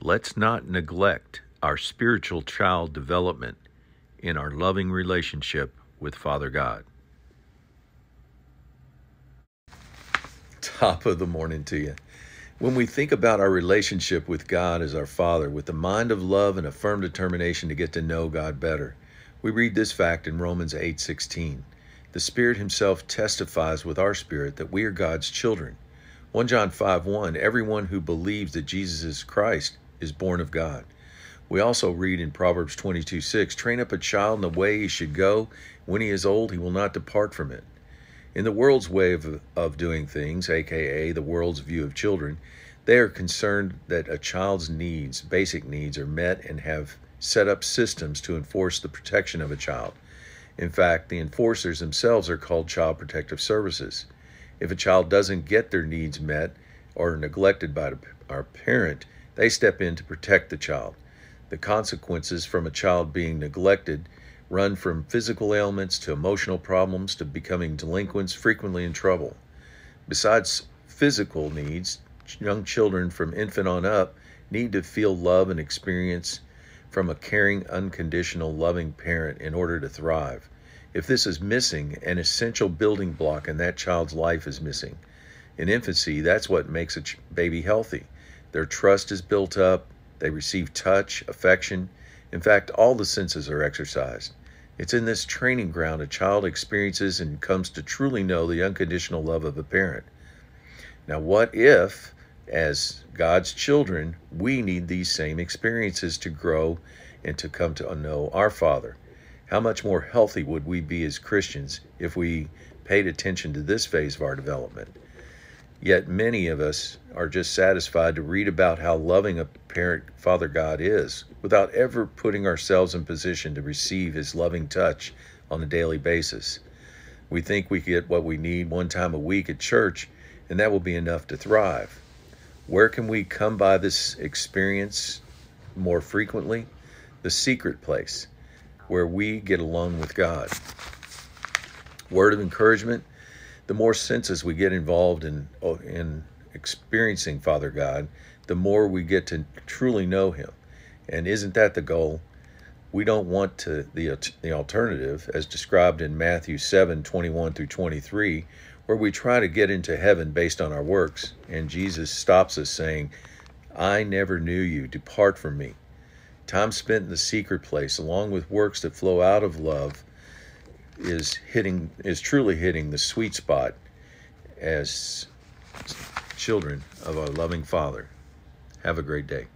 Let's not neglect our spiritual child development in our loving relationship with Father God. Top of the morning to you. When we think about our relationship with God as our Father, with the mind of love and a firm determination to get to know God better, we read this fact in Romans 8:16. The Spirit himself testifies with our spirit that we are God's children. 1 John 5:1 Everyone who believes that Jesus is Christ is born of God. We also read in Proverbs 22 6, train up a child in the way he should go. When he is old, he will not depart from it. In the world's way of, of doing things, aka the world's view of children, they are concerned that a child's needs, basic needs, are met and have set up systems to enforce the protection of a child. In fact, the enforcers themselves are called Child Protective Services. If a child doesn't get their needs met or neglected by our parent, they step in to protect the child. The consequences from a child being neglected run from physical ailments to emotional problems to becoming delinquents, frequently in trouble. Besides physical needs, young children from infant on up need to feel love and experience from a caring, unconditional, loving parent in order to thrive. If this is missing, an essential building block in that child's life is missing. In infancy, that's what makes a baby healthy. Their trust is built up, they receive touch, affection. In fact, all the senses are exercised. It's in this training ground a child experiences and comes to truly know the unconditional love of a parent. Now, what if, as God's children, we need these same experiences to grow and to come to know our Father? How much more healthy would we be as Christians if we paid attention to this phase of our development? Yet many of us are just satisfied to read about how loving a parent Father God is without ever putting ourselves in position to receive His loving touch on a daily basis. We think we get what we need one time a week at church, and that will be enough to thrive. Where can we come by this experience more frequently? The secret place, where we get alone with God. Word of encouragement the more senses we get involved in oh, in experiencing Father God, the more we get to truly know Him. And isn't that the goal? We don't want to the the alternative, as described in Matthew seven twenty one through twenty three, where we try to get into heaven based on our works, and Jesus stops us saying, "I never knew you. Depart from me." Time spent in the secret place, along with works that flow out of love, is hitting is truly hitting the sweet spot as children of our loving Father. Have a great day.